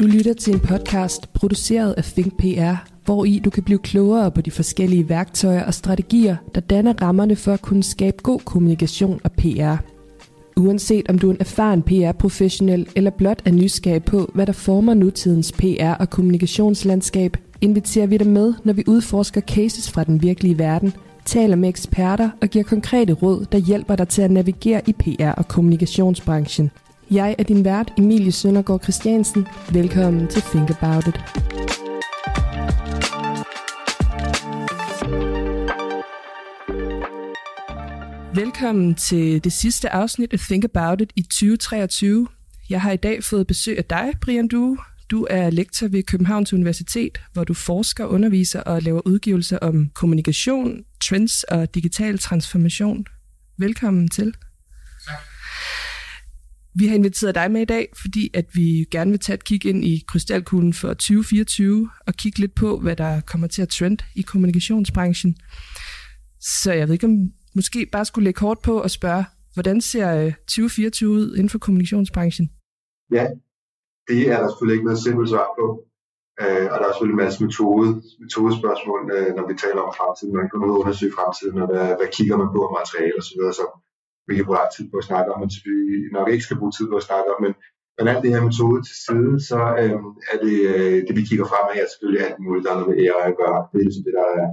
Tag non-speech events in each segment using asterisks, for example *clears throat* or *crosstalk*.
Du lytter til en podcast produceret af Think PR, hvor i du kan blive klogere på de forskellige værktøjer og strategier, der danner rammerne for at kunne skabe god kommunikation og PR. Uanset om du er en erfaren PR-professionel eller blot er nysgerrig på, hvad der former nutidens PR- og kommunikationslandskab, inviterer vi dig med, når vi udforsker cases fra den virkelige verden, taler med eksperter og giver konkrete råd, der hjælper dig til at navigere i PR- og kommunikationsbranchen. Jeg er din vært, Emilie Søndergaard Christiansen. Velkommen til Think About It. Velkommen til det sidste afsnit af Think About It i 2023. Jeg har i dag fået besøg af dig, Brian Due. Du er lektor ved Københavns Universitet, hvor du forsker, underviser og laver udgivelser om kommunikation, trends og digital transformation. Velkommen til. Tak. Vi har inviteret dig med i dag, fordi at vi gerne vil tage et kig ind i krystalkuglen for 2024 og kigge lidt på, hvad der kommer til at trend i kommunikationsbranchen. Så jeg ved ikke, om måske bare skulle lægge kort på og spørge, hvordan ser øh, 2024 ud inden for kommunikationsbranchen? Ja, det er der selvfølgelig ikke noget simpelt svar på. Øh, og der er selvfølgelig en masse metode, metodespørgsmål, øh, når vi taler om fremtiden. Man kan og undersøge fremtiden, og hvad, hvad kigger man på af materiale osv., så vi kan bruge tid på at snakke om, og vi nok ikke skal bruge tid på at snakke om. Men, men alt det her metode til side, så øh, er det, øh, det, vi kigger frem af, er selvfølgelig alt muligt, der er noget med AI at gøre. Det er ligesom det, der er,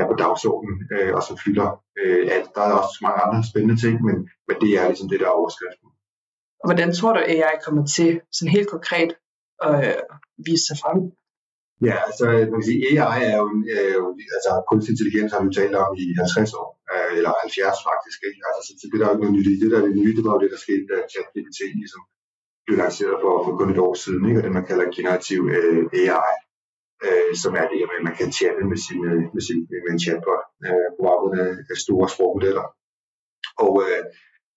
er på dagsordenen, øh, og som fylder øh, alt. Der er også mange andre spændende ting, men, men det er ligesom det, der er overskriften. Og hvordan tror du, AI kommer til sådan helt konkret øh, at øh, vise sig frem? Ja, altså man kan sige, AI er jo, øh, altså kunstig intelligens har vi talt om i 50 år, øh, eller 70 faktisk, ikke? Altså, så, så det der er jo ikke noget nyt i. Det der er det nye, det var jo det, der skete, da ChatGPT ligesom blev lanceret for, for kun et år siden, ikke? Og det man kalder generativ øh, AI, øh, som er det, at man kan chatte med sin, med sin med en chatbot øh, på baggrund af store sprogmodeller. Og øh,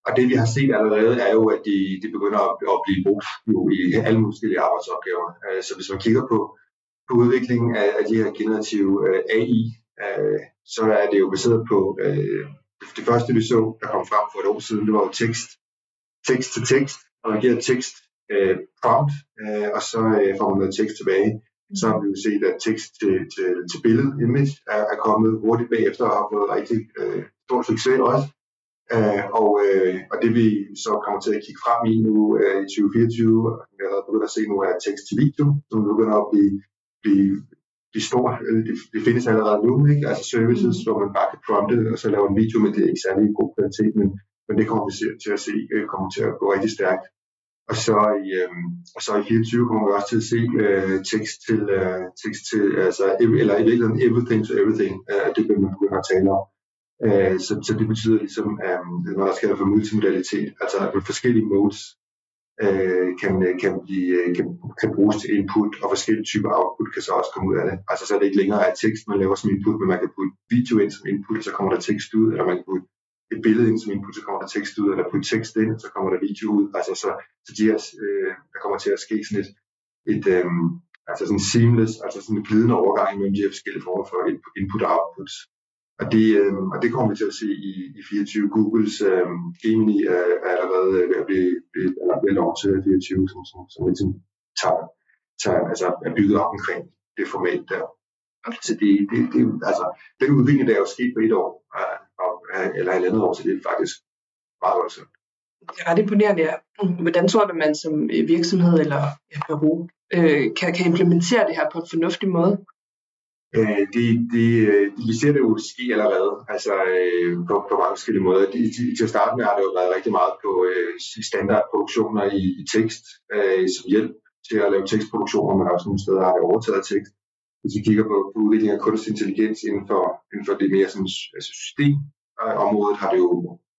og det vi har set allerede er jo, at de, de begynder at, at blive brugt jo i alle mulige arbejdsopgaver. Øh, så hvis man kigger på, på udviklingen af, af de her generative øh, AI, øh, så er det jo baseret på øh, det første vi så, der kom frem for et år siden, det var jo tekst, tekst til tekst, og man giver tekst uh, prompt, øh, og så får man noget tekst tilbage. Så har vi jo set, at tekst til, til, til billede, image, er, er kommet hurtigt bagefter og har fået rigtig stor succes også. Uh, og, uh, og det vi så kommer til at kigge frem i nu uh, i 2024, og vi har begyndt at se nu, er tekst til video, som begynder at blive, blive, blive stor. Det, det findes allerede nu, ikke? altså services, hvor man bare kan prompte, og så lave en video, men det er ikke særlig god kvalitet, men, men det kommer vi til at se, kommer til at gå rigtig stærkt. Og så i, øhm, og så i 24 kommer vi også til at se øh, tekst til, øh, tekst til altså, eller i virkeligheden everything to everything, øh, det vil man begynde at tale om. Øh, så, så det betyder ligesom, er noget, der kalder for multimodalitet, altså at forskellige modes øh, kan, øh, kan, blive, øh, kan, kan bruges til input, og forskellige typer output kan så også komme ud af det. Altså så er det ikke længere at tekst, man laver som input, men man kan putte video ind som input, så kommer der tekst ud, eller man kan putte et billede ind som input, så kommer der tekst ud, eller putte tekst ind, så kommer der video ud. Altså så, så de her, øh, der kommer til at ske sådan et, et øh, altså sådan seamless, altså sådan en glidende overgang mellem de her forskellige former for input og outputs. Og det, øh, og det kommer vi til at se i, i 24. Googles øh, Gemini er, er allerede ved at blive, blive, bliver lanceret i 24, som, som, som ligesom tager, tager, altså er bygget op omkring det format der. Så det, det, det, altså, den udvikling, der er jo sket på et år, øh, eller et andet år, så det er faktisk meget voldsomt. Det er ret imponerende. Ja. Hvordan tror du, man som virksomhed eller bureau øh, kan, kan implementere det her på en fornuftig måde? Øh, det, det, vi ser det jo ske allerede, altså øh, på, på mange forskellige måder. De, de, til at starte med har det jo været rigtig meget på øh, standardproduktioner i, i tekst øh, som hjælp til at lave tekstproduktioner, men også nogle steder har det overtaget tekst. Hvis vi kigger på, på udvikling af kunstig intelligens inden for, inden for det mere sådan, altså systemområdet, har det jo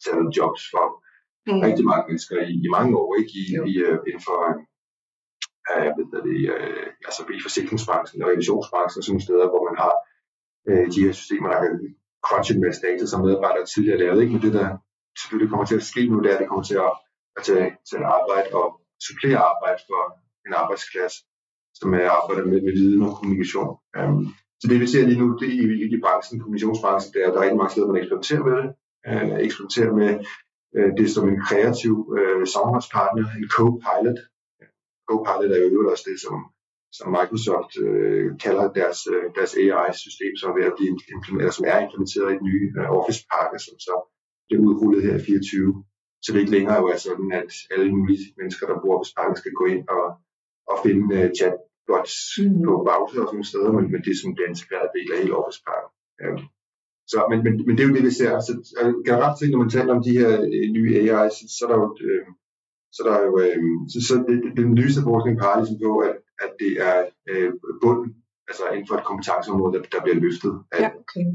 taget jobs for mm. rigtig mange mennesker i, i mange år, ikke i, i, uh, inden for øh, ved det, øh, altså i forsikringsbranchen og revisionsbranchen sådan nogle steder, hvor man har øh, de her systemer, der kan crunche en masse data, som medarbejdere tidligere lavede. Ikke? Men det, der selvfølgelig kommer til at ske nu, det er, at det kommer til at, at tage, at arbejde og supplere arbejde for en arbejdsklasse, som er arbejder med, med viden og kommunikation. Um, så det vi ser lige nu, det er i, i branchen, kommunikationsbranchen, det er, at der er rigtig mange steder, man eksperimenterer med det. Uh, eksperimenterer med uh, det som en kreativ uh, samarbejdspartner, en co-pilot, Copilot er jo øvrigt også det, som, som Microsoft øh, kalder deres, øh, deres AI-system, som er ved at blive implementeret, som er implementeret i den nye øh, Office-pakke, som så bliver udrullet her i 24. Så det ikke længere jo er sådan, at alle mulige mennesker, der bruger Office-pakken, skal gå ind og, og finde uh, chatbots mm. på browser og sådan nogle steder, men, men det er som en integreret del af hele Office-pakken. Um, så, men, men, men det er jo det, vi ser. Så generelt set, når man taler om de her øh, nye AI, så, så er der jo, øh, så der er jo øh, så, så det, den nyeste forskning peger ligesom på, at, at det er øh, bunden, altså inden for et kompetenceområde, der, der bliver løftet. Ja, okay.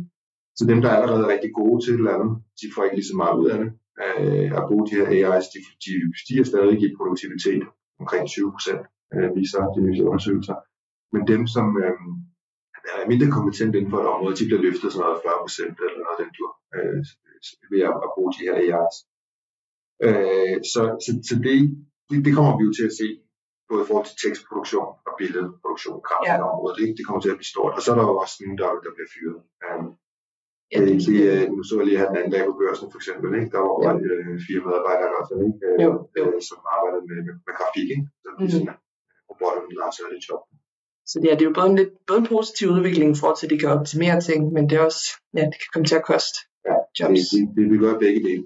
Så dem, der er allerede rigtig gode til et eller andet, de får ikke lige så meget ud af det. Øh, at bruge de her AI's, de, de stiger stadig i produktivitet omkring 20 procent, øh, viser de nye undersøgelser. Men dem, som øh, er mindre kompetente inden for et område, de bliver løftet sådan noget 40 procent eller noget den dur, øh, ved at, at bruge de her AI's. Øh, så så, så det, det, det kommer vi jo til at se både i forhold til tekstproduktion og billedproduktion, kraftigt ja. området. Det, det kommer til at blive stort. Og så er der jo også nogle, der, der bliver fyret. Um, ja, det, det, det, nu så jeg lige her den anden dag på børsen for eksempel. Ikke? Der var ja. øh, fire medarbejdere, der også, ikke? Jo, jo. Øh, som arbejdede med, med, med grafik. Ikke? Så mm. sådan, robotterne, der har taget det job. Så ja, det er jo både en, lidt, både en positiv udvikling i forhold til, at de kan optimere ting, men det er også, ja, det kan komme til at koste ja, jobs. Det, det, det vil gøre begge dele.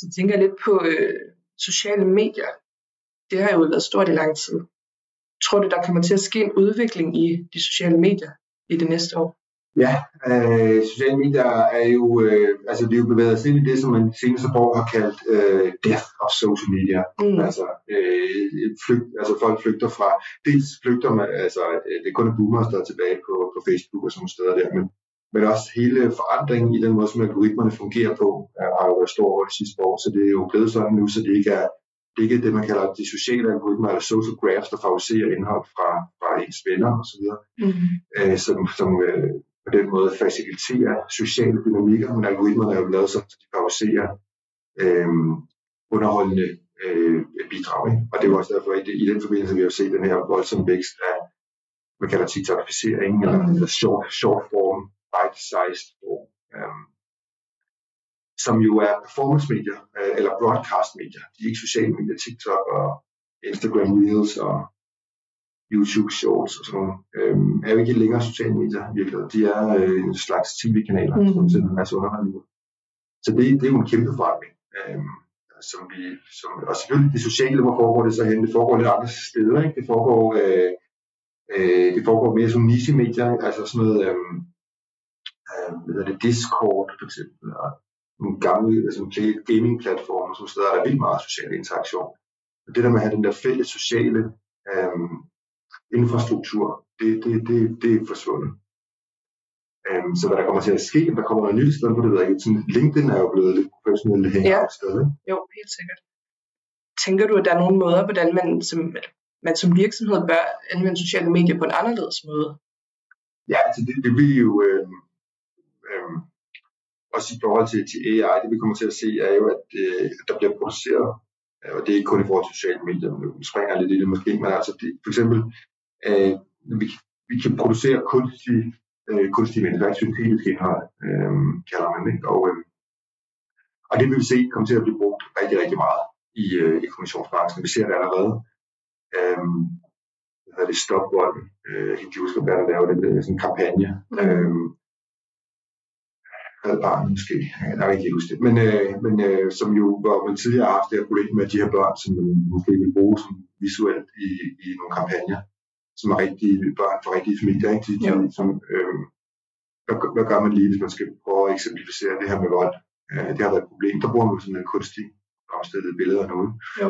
Så tænker jeg lidt på øh, sociale medier. Det har jo været stort i lang tid. Tror du, der kommer til at ske en udvikling i de sociale medier i det næste år? Ja, øh, sociale medier er jo, øh, altså vi er jo bevæget os ind i det, som man seneste år har kaldt øh, death of social media. Mm. Altså, øh, flygt, altså folk flygter fra, dels flygter man, altså det er kun boomers, der er tilbage på, på Facebook og sådan nogle steder der, men, men også hele forandringen i den måde, som algoritmerne fungerer på, er, har jo været stor over de sidste år, så det er jo blevet sådan nu, så det ikke er det er ikke det, man kalder de sociale algoritmer, eller social graphs, der favoriserer indhold fra, fra ens venner osv., mm. øh, som, som øh, på den måde faciliterer sociale dynamikker, men algoritmerne er jo lavet så, at de favoriserer øh, underholdende øh, bidrag. Ikke? Og det er jo også derfor, at i den forbindelse, vi har set den her voldsomme vækst af, man kalder TikTokificering, mm. eller, eller short, short form, bite-sized form. Øh, som jo er performance-medier, øh, eller broadcast-medier. De er ikke sociale medier, TikTok og Instagram Reels og YouTube Shorts og sådan noget, øhm, er jo ikke længere sociale medier virkelig. De er øh, en slags tv-kanaler, mm. som sender en masse underholdning Så det, det er jo en kæmpe forandring. Øhm, som vi, som, og selvfølgelig det sociale, hvor foregår det så hen? Det foregår lidt andre steder. Ikke? Det foregår øh, øh, det foregår mere som niche-medier, altså sådan noget, øh, øh, hvad er det, Discord for eksempel, og nogle gamle altså, gaming-platformer, som steder er vildt meget social interaktion. Og det der med at have den der fælles sociale øh, infrastruktur, det, det, det, det er forsvundet. Um, så hvad der kommer til at ske, om der kommer noget nyt sted på det, ved jeg ikke. Sådan, LinkedIn er jo blevet lidt professionelt hangout ja. sted, ikke? Jo, helt sikkert. Tænker du, at der er nogle måder, hvordan man som, man som virksomhed bør anvende sociale medier på en anderledes måde? Ja, altså det, det vil jo øh, øh, også i forhold til, til AI, det vi kommer til at se, er jo, at, øh, at der bliver produceret, øh, og det er ikke kun i forhold til sociale medier, nu springer lidt i det måske, men altså det, for eksempel øh, vi, vi kan producere kunstig, øh, kunstig mennesker, syntetisk indhold, øh, kalder man det. Og, øh, og det vil vi se komme til at blive brugt rigtig, rigtig meget i øh, informationsbranchen. Vi ser det allerede. Øh, hvad er det, Stop Vold, øh, kan ikke huske, hvad der laver den der sådan en kampagne. Mm. Øh, Red Barnet måske, jeg kan ikke huske det, men, øh, men øh, som jo, hvor man tidligere har haft det her problem med de her børn, som man måske vil bruge som visuelt i, i nogle kampagner, som er rigtige børn for rigtige familier, ikke? De, de, som, øh, hvad, hvad gør man lige, hvis man skal prøve at eksemplificere det her med vold? Øh, det har været et problem. Der bruger man sådan en kunstig fremstillede billeder nu. Jo.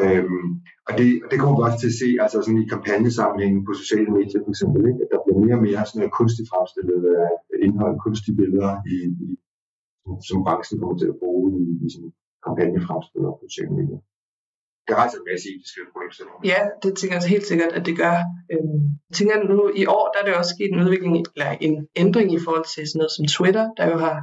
Øhm, og, det, og det kommer vi også til at se altså sådan i kampagnesammenhæng på sociale medier for eksempel, ikke? at der bliver mere og mere sådan noget kunstigt fremstillet uh, indhold, kunstige billeder, i, i, som branchen kommer til at bruge i, i sådan kampagnefremstillere på sociale medier det rejser en masse etiske problemstillinger. Ja, det tænker jeg helt sikkert, at det gør. Øhm, jeg tænker nu, i år der er det også sket en udvikling, eller en ændring i forhold til sådan noget som Twitter, der jo har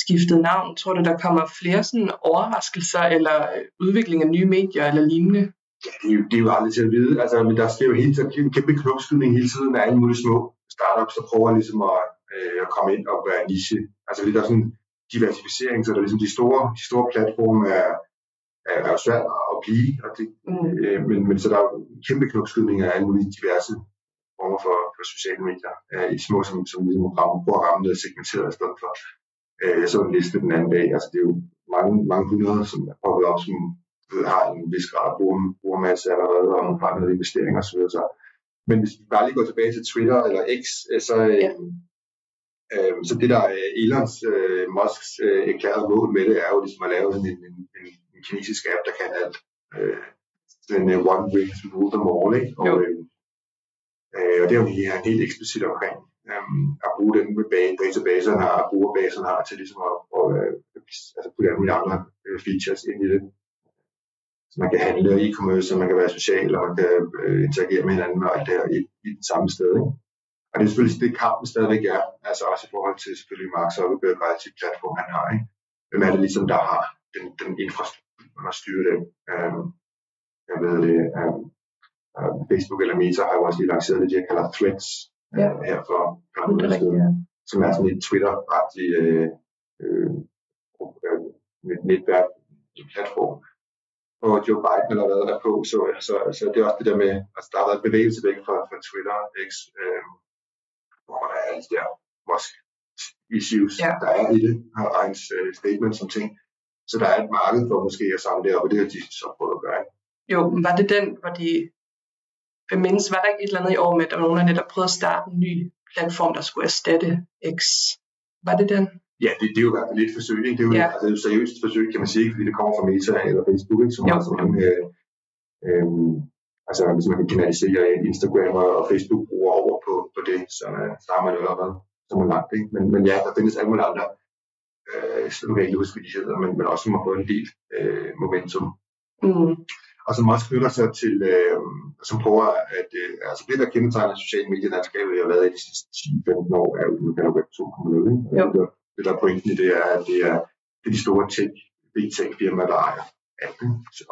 skiftet navn. Tror du, der kommer flere sådan overraskelser eller udvikling af nye medier eller lignende? Ja, det er jo, det er jo aldrig til at vide. Altså, men der sker jo hele tiden en kæmpe knopskydning hele tiden af alle mulige små startups, der prøver ligesom at, øh, at komme ind og være niche. Altså, det er sådan diversificering, så der er ligesom de store, de store platforme er er, er svært at blive, og det, mm. øh, men, men så der er jo kæmpe knopskydning af alle mulige diverse former for, for sociale medier, øh, i små, som, som ligesom rammer, prøver at ramme det segmenteret i stedet for. Øh, jeg så en liste den anden dag, altså det er jo mange, mange hundrede, som er poppet op, som har en vis grad af brugermasse allerede, og har noget investering osv. Så, men hvis vi bare lige går tilbage til Twitter eller X, øh, så, ja. øh, så det der Elons øh, Musks øh, erklærede mål med det, er jo ligesom at lave en, en, en, en kinesisk app, der kan alt. Øh, den uh, one way to rule them all, ikke? Og, øh, øh, og det er jo er helt eksplicit omkring øhm, at bruge den databaserne og brugerbaserne har til ligesom at, og, at altså putte alle mulige andre øh, features ind i det. Så man kan handle e-commerce, og man kan være social, og man kan øh, interagere med hinanden og alt det her i, i det samme sted. Ikke? Og det er selvfølgelig det, kampen stadigvæk er, altså også i forhold til selvfølgelig Mark Zuckerberg til platform, han har. Ikke? Hvem er det ligesom, der har den, den infrastruktur, man styrer det? Øhm, jeg ved det, øhm, øhm, Facebook eller Meta har jo også lige lanceret det, de kalder Threads ja. uh, her for et par siden, som er sådan et Twitter-agtigt øh, øh, øh, netværk, platform, og Joe Biden eller hvad der er på, så, så, så det er også det der med, altså der har været bevægelse væk fra, fra Twitter, X, øh, hvor der er alle de der Musk issues, ja. der er i det, og hans øh, statements som ting. Så der er et marked for måske at samle det op, og det har de så prøvet at gøre. Jo, men var det den, hvor de mindes, var der ikke et eller andet i år med, at der var nogen, der netop prøvede at starte en ny platform, der skulle erstatte X? Var det den? Ja, det, det er jo i hvert fald et forsøg. Ikke? Det er jo ja. altså, et seriøst forsøg, kan man sige, fordi det kommer fra Meta eller Facebook, ikke? som jo. har så mange... Øh, øh, altså, hvis man kan kanalisere Instagram og Facebook bruger over på, på det, så, så har man jo allerede så man langt. Ikke? Men, men ja, der findes alle mulige andre, øh, så nu kan jeg ikke huske, hvad de hedder, men, men også som har fået en del øh, momentum. Mm. Og som også knytter sig til, øh, som prøver at, øh, altså det, der kendetegner sociale medielandskabet, jeg har været i de sidste 10-15 år, er jo, man kalder Web 2.0. Ikke? det der er pointen i det er, at det er, det er de store tech, big tech firmaer, der ejer alt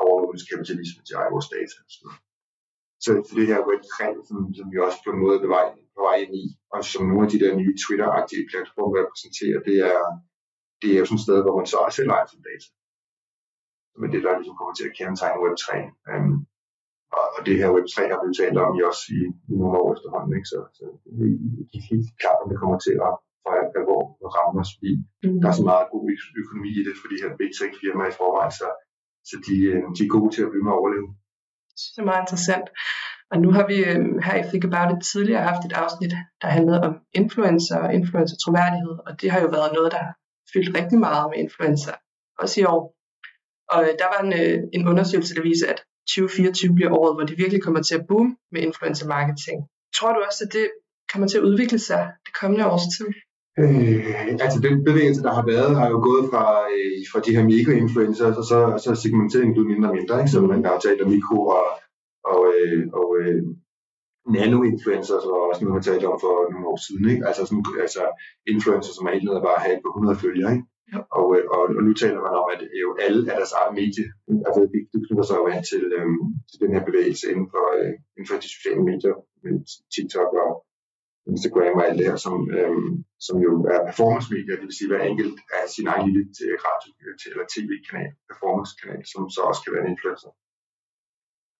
overvågningskapitalisme til ejer vores data. Så, så det her Web3, som, som vi også på en måde er på vej, på vej ind i, og som nogle af de der nye Twitter-aktive platforme repræsenterer, det er, det er jo sådan et sted, hvor man så også selv ejer sin data. Men det, der ligesom kommer til at kendetegne Web3. Um, og, og det her Web3 har vi jo talt om i også i, i nogle år efterhånden, ikke? så, så det er helt klart, om det kommer til at for alvor rammer os, fordi mm. der er så meget god økonomi i det for de her big tech firmaer i forvejen, så, så de, øh, de er gode til at blive med at overleve. Det er meget interessant. Og nu har vi øh, her i Think About It tidligere haft et afsnit, der handlede om influencer og influencer troværdighed, og det har jo været noget, der har fyldt rigtig meget med influencer, også i år. Og øh, der var en, øh, en undersøgelse, der viser, at 2024 bliver året, hvor det virkelig kommer til at boome med influencer marketing. Tror du også, at det kommer til at udvikle sig det kommende års tid? Øh, altså den bevægelse, der har været, har jo gået fra, øh, fra de her mikroinfluencers, og så, så er segmenteringen blevet mindre og mindre, ikke? så man har talt om mikro og, og, øh, og øh, nano-influencers, og også noget, man talte om for nogle år siden. Ikke? Altså, sådan, altså influencers, som er helt nede bare have på 100 følgere. Ikke? Og, øh, og, og, nu taler man om, at øh, jo alle er deres eget medie. Altså det, det knytter sig jo an til, øhm, til den her bevægelse inden for, øh, inden for de sociale medier, med TikTok og Instagram og alt det her, som, øhm, som jo er performance-medier, det vil sige, hver enkelt er sin egen lille øh, radio- eller tv-kanal, performance-kanal, som så også kan være en influencer.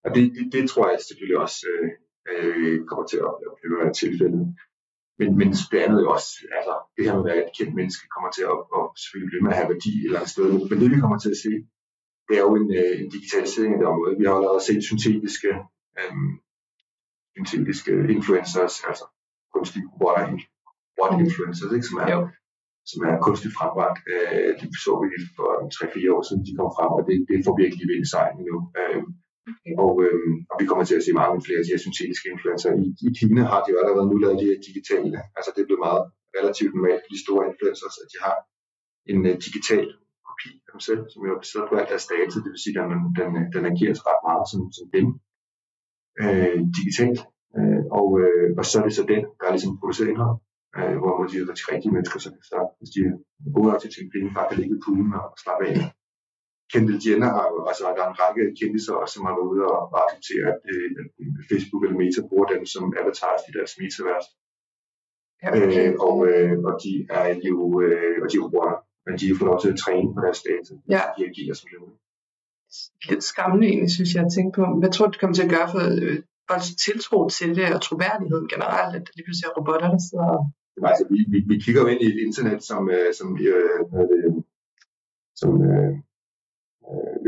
Og det, det, det tror jeg selvfølgelig også øh, øh kommer til at, at tilfældet. Men, men det andet er også, altså det her med at være et kendt menneske kommer til at, at selvfølgelig blive med at have værdi et eller andet sted. Men det vi kommer til at se, det er jo en, øh, en digitalisering af det område. Vi har allerede set syntetiske, øhm, syntetiske influencers, altså kunstig water, water mm. influencers, ikke, som er, jo. som er kunstigt frembragt. Øh, det så vi for 3-4 år siden, de kom frem, og det, det får virkelig vind i sejlen nu. Øh og, øh, og vi kommer til at se mange flere af de her syntetiske influencer. I, I Kina har de jo allerede nu lavet de her digitale, altså det er blevet meget relativt normalt de store influencers, at de har en uh, digital kopi af dem selv, som jo er baseret på alt deres data, det vil sige, at den, den, den agerer ret meget som, som dem øh, digitalt. Øh, og, øh, og så er det så den, der ligesom produceret indhold, øh, hvor de, de rigtige mennesker, så, så hvis de er gode nok til at tjene penge, bare kan ligge i poolen og slappe af. Kendall Jenner har jo, altså der er en række kendiser også, som har været ude og at, øh, at Facebook eller Meta bruger dem som avatars i deres metavers. Ja, okay. øh, og, øh, og de er jo, øh, og de er robotter, men de får lov til at træne på deres data, ja. de agerer som det. lidt skræmmende egentlig, synes jeg, at tænke på. Hvad tror du, det kommer til at gøre for øh, folks tiltro til det og troværdigheden generelt, at det lige pludselig er robotter, der sidder og... Altså, vi, vi, vi kigger jo ind i et internet, som, øh, som, øh, som øh, øh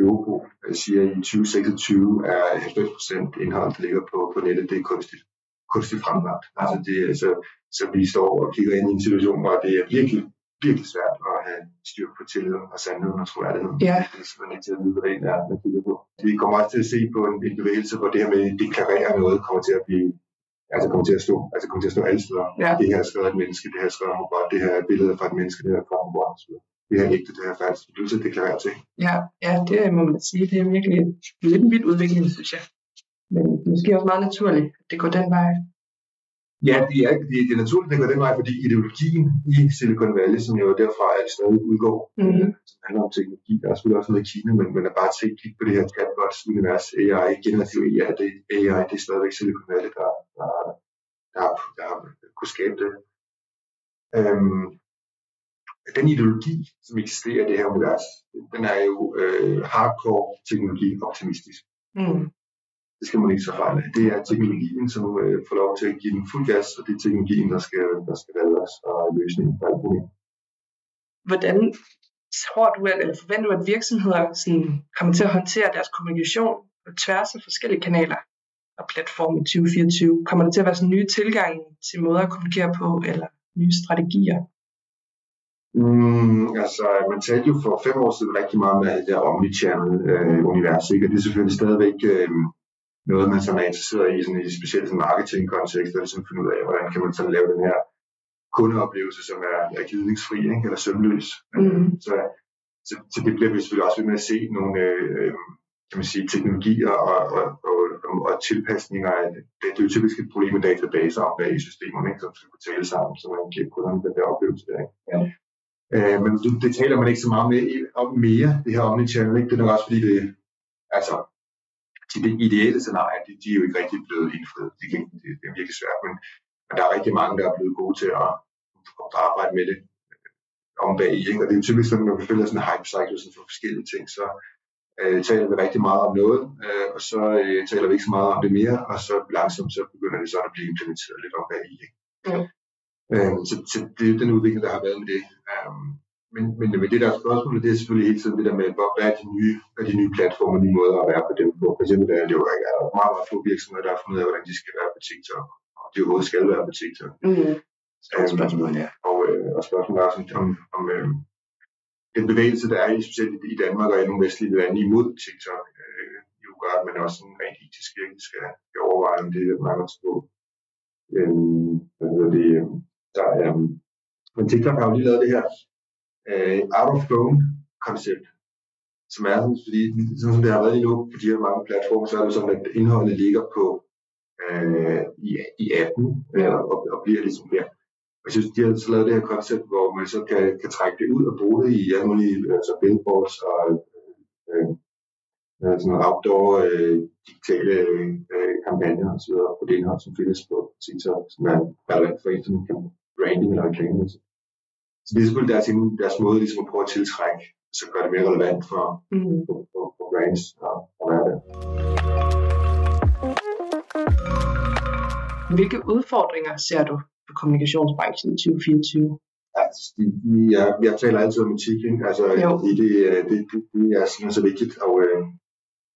Europol siger i 2026 er 90% indhold, der ligger på, på nettet, det er kunstigt, kunstigt fremlagt. Altså det, så, så vi står og kigger ind i en situation, hvor det er virkelig virkelig svært at have styr på tilliden og sandheden og troværdigheden. Ja. Det er simpelthen ikke til at vide, hvad det egentlig er, man kigger på. Vi kommer også til at se på en, en bevægelse, hvor det her med at deklarere noget kommer til at blive altså kommer til at stå, altså kommer til at stå alle steder. Ja. Det her er skrevet af et menneske, det her er skrevet af en robot, det her er billeder fra et menneske, det her er fra en robot. Det her er ægte, det her er falsk. Du til at deklarere ting. Ja, ja, det må man sige. Det er virkelig lidt en vild udvikling, synes jeg. Men måske også meget naturligt, at det går den vej. Ja, det er, det, det er naturligt, at det går den vej, fordi ideologien i Silicon Valley, som jo derfra er stadig udgår, Mhm. som handler om teknologi, der er selvfølgelig også noget i Kina, men, men er bare til kigge på det her chatbots-univers, AI, generativ AI, det, AI, det er stadigvæk Silicon Valley, der, der, der, der har kunne skabe det. Øhm, den ideologi, som eksisterer i det her univers, den er jo øh, hardcore teknologi optimistisk. Mm. Det skal man ikke så fejl af. Det er teknologien, som øh, får lov til at give den fuld gas, og det er teknologien, der skal, der skal redde os og løsningen på alt. Hvordan tror du, at, eller forventer du, at virksomheder sådan, kommer til at håndtere deres kommunikation på tværs af forskellige kanaler og platforme i 2024? Kommer der til at være sådan nye tilgange til måder at kommunikere på, eller nye strategier? Mm, altså, man talte jo for fem år siden rigtig meget med det der omnichannel-univers, ikke? og det er selvfølgelig stadigvæk øh, noget, man sådan er interesseret i, sådan i specielt sådan marketing-kontekst, og ligesom finde ud af, hvordan kan man sådan lave den her kundeoplevelse, som er, er glidningsfri, ikke? eller sømløs. Mm. Så, så, så, det bliver vi selvfølgelig også ved med at se nogle øh, kan man sige, teknologier og, og, og, og, og tilpasninger. Det, det er jo typisk et problem med databaser bag i systemerne, ikke? som skal kunne tale sammen, så man giver kunderne den der oplevelse der. Ikke? Ja. Øh, men det, det, taler man ikke så meget med, øh, om mere, det her omnichannel. Ikke? Det er nok også fordi, det, altså, til det ideelle scenarie, de, de er jo ikke rigtig blevet indfriet. Det, kan, det, det er virkelig svært, men, men der er rigtig mange, der er blevet gode til at, at arbejde med det øh, om bag i. Ikke? Og det er typisk sådan, når vi følger sådan en hype cycle sådan for forskellige ting, så øh, taler vi rigtig meget om noget, øh, og så øh, taler vi ikke så meget om det mere, og så langsomt så begynder det så at blive implementeret lidt om bag i. Ikke? Mm. Øh, så, så det er den udvikling, der har været med det. Um, men, men, men det der er spørgsmålet, det er selvfølgelig hele tiden det der med, hvor, hvad er de nye, hvad er de nye platformer, nye måder at være på dem på. For eksempel er det jo er der meget, meget få virksomheder, der har fundet ud af, hvordan de skal være på TikTok, og de overhovedet skal være på TikTok. Mm. Øhm, spørgsmål, ja. Og, øh, og spørgsmålet er også, om, om øh, den bevægelse, der er i, specielt i Danmark og i nogle vestlige lande imod TikTok, øh, jo gør, at man også sådan rent etisk virkelig skal, skal overveje, om det er meget på. Øhm, hvad hedder det, øh, der, øh, men TikTok har jo lige lavet det her øh, out of phone koncept, som er sådan, fordi sådan som det har været lige nu på de her mange platforme, så er det sådan, at indholdet ligger på øh, i, i appen øh, og, og bliver ligesom mere. Og jeg synes, de har så lavet det her koncept, hvor man så kan, kan trække det ud og bruge det i alle mulige altså øh, billboards og øh, øh, sådan outdoor øh, digitale øh, kampagner og så videre på det indhold, som findes på TikTok, som er relevant for en som branding eller reklame. Så det er selvfølgelig deres, deres måde ligesom at prøve at tiltrække, så gør det mere relevant for, Mm. for, for, for brands at, at være der. Hvilke udfordringer ser du for kommunikationsbranchen i 2024? Altså, de, jeg, jeg taler altid om etik, ikke? Altså, Jo. det, det, det, det, det er simpelthen så vigtigt, og, øh,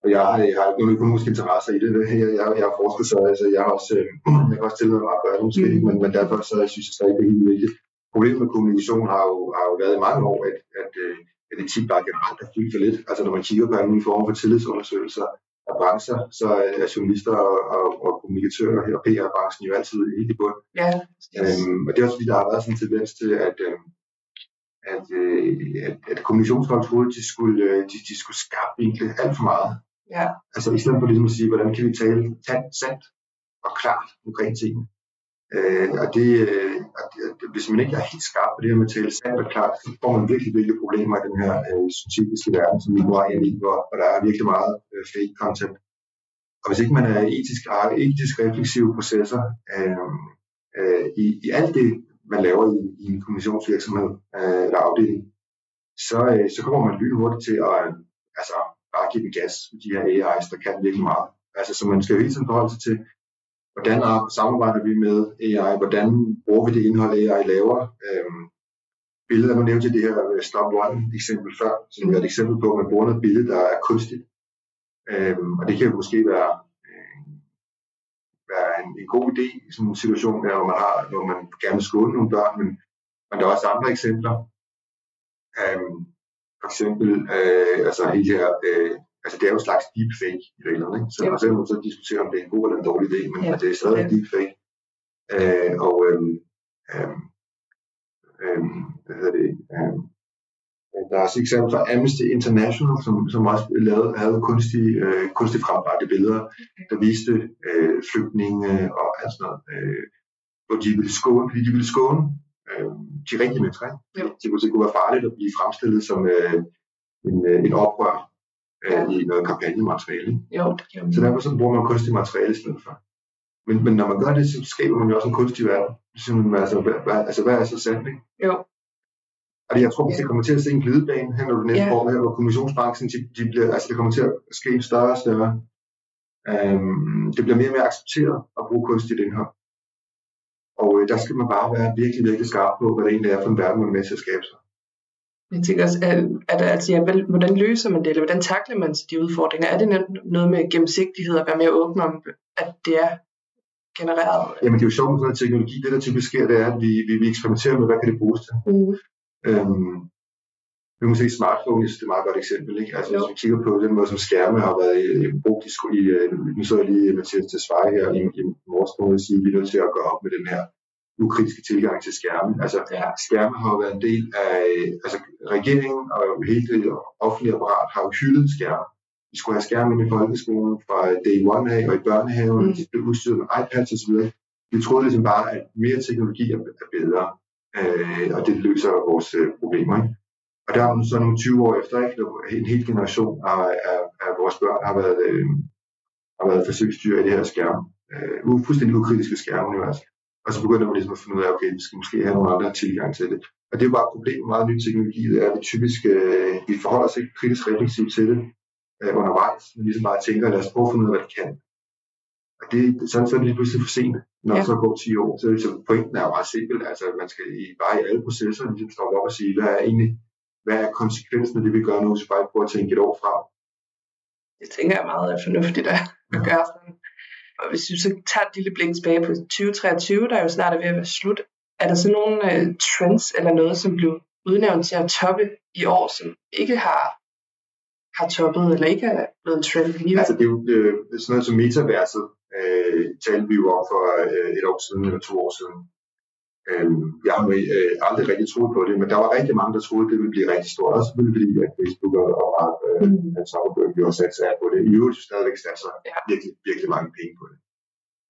og jeg har, jeg har nogle økonomiske interesser i det. Jeg, jeg, jeg har forsket, så altså, jeg har også, øh, *clears throat* jeg kan også tillade mig at gøre det måske, Mm. men, men derfor så synes jeg stadig, det er helt vigtigt. Problemet med kommunikation har jo, har jo været i mange år, at, at, øh, at etik bare generelt er fyldt for lidt. Altså når man kigger på alle mulige former for tillidsundersøgelser af brancher, så er journalister og, og, og kommunikatører og PR-branchen jo altid helt i bund. Ja, Øhm, og det er også fordi, der har været sådan en tendens til, at, øh, at, øh, at, at at de skulle, øh, de, de skulle skarpt vinkle alt for meget ja, Altså i stedet for ligesom at sige, hvordan kan vi tale tand, sandt og klart omkring tingene. Øh, og det, øh, at, hvis man ikke er helt skarp på det her med at tale sandt og klart, så får man virkelig, virkelig problemer i den her øh, syntetiske verden, som vi nu er i, hvor, hvor der er virkelig meget øh, fake content. Og hvis ikke man er etisk, etisk refleksive processer øh, øh, i, i alt det, man laver i, i en kommissionsvirksomhed øh, eller afdeling, så, øh, så kommer man lynhurtigt til at øh, altså, bare give dem gas, de her AI's, der kan virkelig meget. Altså, så man skal jo hele tiden forholde sig til, hvordan samarbejder vi med AI, hvordan bruger vi det indhold, AI laver. Øhm, billeder, man nævnte det her stop one eksempel før, som er et eksempel på, at man bruger noget billede, der er kunstigt. Øhm, og det kan jo måske være, øh, være en, en god idé i sådan en situation, der, hvor man har, hvor man gerne vil skåne nogle børn, men, men der er også andre eksempler. Øhm, for eksempel, øh, altså hele her, øh, altså det er jo en slags deepfake i reglerne, ikke? Så, ja. og så kan man så diskutere, om det er en god eller en dårlig idé, men ja. det er stadig en deepfake. Øh, og øhm, øhm, øhm, hvad hedder det, øhm, der er også et eksempel fra Amnesty International, som, som også lavede, havde kunstige, øh, kunstigt frembragte billeder, der viste øh, flygtninge og alt sådan noget, øh, hvor de ville skåne, fordi de ville skåne øh, de rigtige mennesker. Ja. Det, kunne, det kunne være farligt at blive fremstillet som øh, en, øh, en oprør øh, i noget kampagnemateriale. Jo, det kan Så derfor så bruger man kunstig materiale i stedet for. Men, men når man gør det, så skaber man jo også en kunstig verden. Altså, hvad, altså, hvad er så sandt, ikke? Jo. Og jeg tror, at det kommer til at se en glidebane her, når du næste yeah. år her, hvor kommissionsbranchen, de, de bliver, altså det kommer til at ske større og større. Um, det bliver mere og mere accepteret at bruge kunstigt indhold. Og øh, der skal man bare være virkelig, virkelig skarp på, hvad det egentlig er for en verden, man er med til at skabe sig. Jeg tænker også, at, at, altså, ja, hvordan løser man det, eller hvordan takler man de udfordringer? Er det noget med gennemsigtighed og være mere åben om, at det er genereret? Jamen det er jo sjovt med sådan noget teknologi. Det der typisk sker, det er, at vi, vi, vi eksperimenterer med, hvad kan det bruges til. Mm. Øhm, vi må se smartphone, er et meget godt eksempel. Ikke? Altså, jo. hvis vi kigger på den måde, som skærme har været øh, brugt i, i øh, nu så jeg lige Mathias til svare her i, i vores måde at sige, at vi er nødt til at gøre op med den her ukritiske tilgang til skærme. Altså, ja. skærme har jo været en del af, altså regeringen og hele det offentlige apparat har jo hyldet skærme. Vi skulle have skærme i folkeskolen fra day one af og i børnehaven, mm. de blev udstyret med iPads osv. Vi troede ligesom bare, at mere teknologi er bedre øh, og det løser vores øh, problemer. Ikke? Og der er så nogle 20 år efter, ikke? en hel generation af, af, af vores børn har været, øh, har været forsøgsdyr i det her skærm. Øh, fuldstændig ukritiske skærmunivers. Og så begynder man ligesom at finde ud af, okay, vi skal måske have nogle andre tilgang til det. Og det er jo bare et problem med meget ny teknologi, det er, at vi typisk øh, vi forholder os ikke kritisk reflektivt til det øh, undervejs, men ligesom bare tænker, lad os prøve at finde ud af, hvad det kan. Og det, sådan, så er det lige pludselig for sent når ja. så går 10 år. Så, så pointen er jo meget simpel. Altså, man skal i, bare i alle processer ligesom stoppe op og sige, hvad er egentlig, hvad er konsekvensen af det, vi gør nu, så bare prøve at tænke et år frem. Det tænker jeg meget er fornuftigt at, gøre sådan. Og hvis vi så tager et lille blik tilbage på 2023, der er jo snart er ved at være slut, er der så nogle uh, trends eller noget, som blev udnævnt til at toppe i år, som ikke har har toppet, eller ikke er blevet en trend lige Altså det er jo øh, sådan noget som metaverset, øh, talte vi jo om for øh, et år siden eller to år siden. Øh, jeg har øh, aldrig rigtig troet på det, men der var rigtig mange, der troede, det ville blive rigtig stort, også selvfølgelig fordi at Facebook og, og Mark øh, mm. samarbejde jo også sat på det. I øvrigt stadigvæk satser ja. virkelig, virkelig mange penge på det.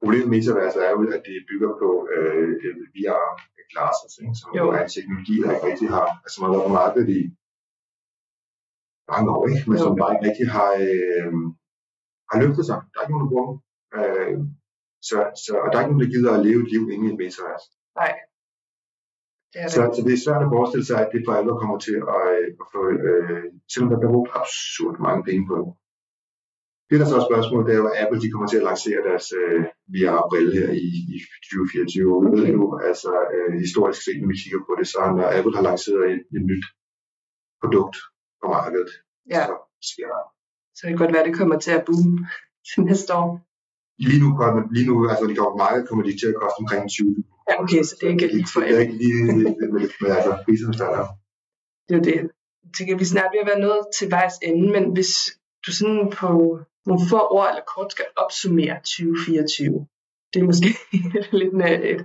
Problemet med metaverset er jo, at det bygger på øh, VR glasses, ikke? som jo. er en teknologi, der ikke rigtig har, altså man har været på markedet i mange år, ikke? men jo. som bare ikke rigtig har, øh, har løftet sig. Der er ikke nogen, der bruger dem. Øh, så, så, og der er ikke nogen, der gider at leve et liv inde i et metavers. Nej. Det er det. Så, så det er svært at forestille sig, at det for alvor kommer til at, øh, at få, øh, selvom der bliver brugt absurd mange penge på det. Det, der så er spørgsmålet, det er jo, at Apple de kommer til at lancere deres øh, VR-brille her i, i 2024. Vi ved jo, altså øh, historisk set, når vi kigger på det, så når Apple har lanceret et, et nyt produkt på markedet, ja. så sker der. Så det kan godt være, at det kommer til at boome til næste år. Lige nu, lige nu altså det kommer markedet kommer de til at koste omkring 20. Ja, okay, så det er ikke lige for Det er ikke lige med altså, priserne starter. Det er det. Jeg tænker, vi snart vil være nået til vejs ende, men hvis du sådan på nogle få ord eller kort skal opsummere 2024, det er måske *laughs* lidt et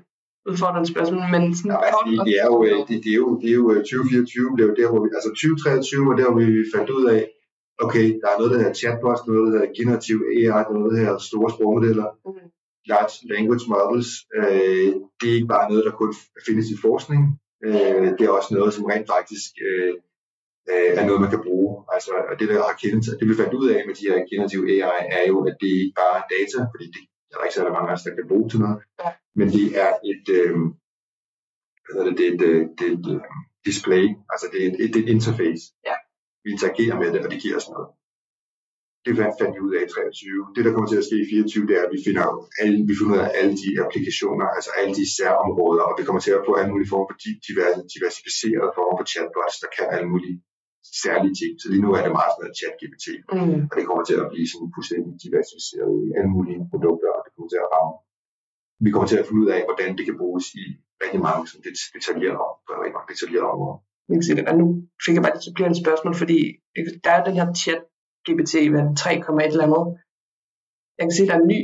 udfordrende spørgsmål, men sådan ja, altså, det, det, er jo, det, det, er jo, det er jo 2024 blev der, hvor vi, altså 2023 var der, hvor vi fandt ud af, okay, der er noget, der hedder chatbots, noget, der hedder generativ AI, noget, der hedder store sprogmodeller, mm. Large language models. Øh, det er ikke bare noget, der kun findes i forskning. Øh, det er også noget, som rent faktisk øh, øh er noget, man kan bruge. Altså, og det, der har kendt, det vi fandt ud af med de her generative AI, er jo, at det ikke bare er data, fordi det er der ikke særlig mange af os, der kan bruge til noget, men det er et, øh, hvad det, det, er et, det er et øh, display, altså det er et, et, et interface. Ja vi interagerer med det, og det giver os noget. Det fandt vi ud af i 23. Det, der kommer til at ske i 24, det er, at vi finder, alle, vi finder ud af alle de applikationer, altså alle de særområder, og vi kommer til at få alle mulige former for diversificerede former for chatbots, der kan alle mulige særlige ting. Så lige nu er det meget sådan chat-GPT, mm. og det kommer til at blive sådan fuldstændig diversificeret i alle mulige produkter, og det kommer til at ramme. Vi kommer til at finde ud af, hvordan det kan bruges i rigtig mange sådan detaljerede, rigtig mange detaljerede områder. Og nu fik jeg bare et supplerende spørgsmål, fordi der er den her chat GPT ved 3, et eller andet. Jeg kan se, at der er en ny,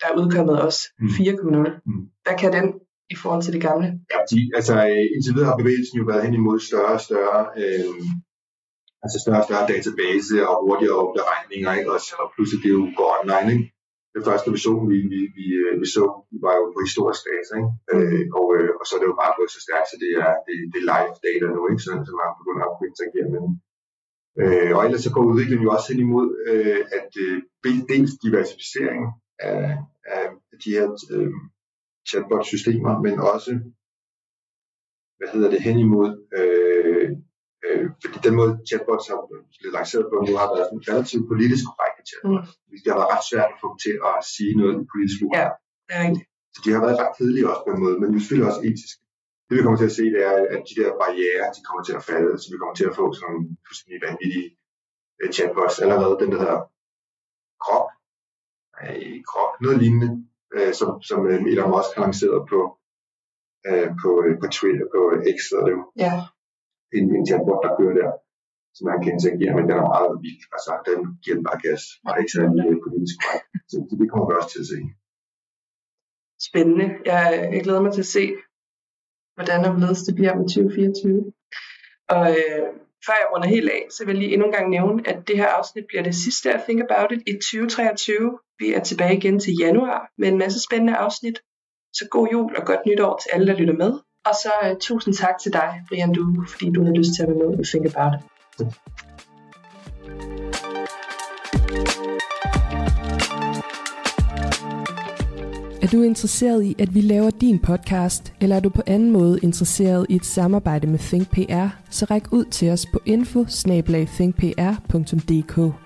der er udkommet også, mm. 4,0. Mm. Hvad kan den i forhold til det gamle? Ja, de, altså indtil videre har bevægelsen jo været hen imod større og større, øh, altså større og større database og hurtigere beregninger, ikke? Og, og pludselig det jo går online. Ikke? Den første version, vi, vi, vi, øh, vi så, var jo på historisk data, ikke? Mm. Øh, og, øh, og så er det jo bare gået så stærkt, så det er, det, det er live data nu, ikke? Så, så man begynder at kunne interagere med dem. Øh, og ellers så går udviklingen jo også hen imod, øh, at øh, dels diversificering af, af de her øh, chatbot-systemer, men også, hvad hedder det, hen imod, øh, øh, fordi den måde chatbots har blevet lanceret på nu, har været en relativt politisk korrekt chatbots. Mm. Det har været ret svært at få dem til at sige noget politisk Ja, det er rigtigt. Så de har været ret kedelige også på en måde, men selvfølgelig også etiske det vi kommer til at se, det er, at de der barriere, de kommer til at falde, så vi kommer til at få sådan nogle fuldstændig vanvittige uh, chatbots. Allerede den, der hedder Krop, nej, Krop, noget lignende, uh, som, som uh, Elon Musk har lanceret på, uh, på, på Twitter, på X, og det ja. en, en chatbot, der kører der, som man kan interagere med, den er meget vild. Altså, den giver bare gas, og ikke særlig politisk korrekt. Så det kommer vi også til at se. Spændende. Jeg, jeg glæder mig til at se, hvordan og hvorledes det bliver med 2024. Og øh, før jeg runder helt af, så vil jeg lige endnu en gang nævne, at det her afsnit bliver det sidste af Think About It i 2023. Vi er tilbage igen til januar med en masse spændende afsnit. Så god jul og godt nytår til alle, der lytter med. Og så uh, tusind tak til dig, Brian Du, fordi du havde lyst til at være med i Think About It. Er du interesseret i, at vi laver din podcast, eller er du på anden måde interesseret i et samarbejde med ThinkPR, så ræk ud til os på info thinkpr.dk.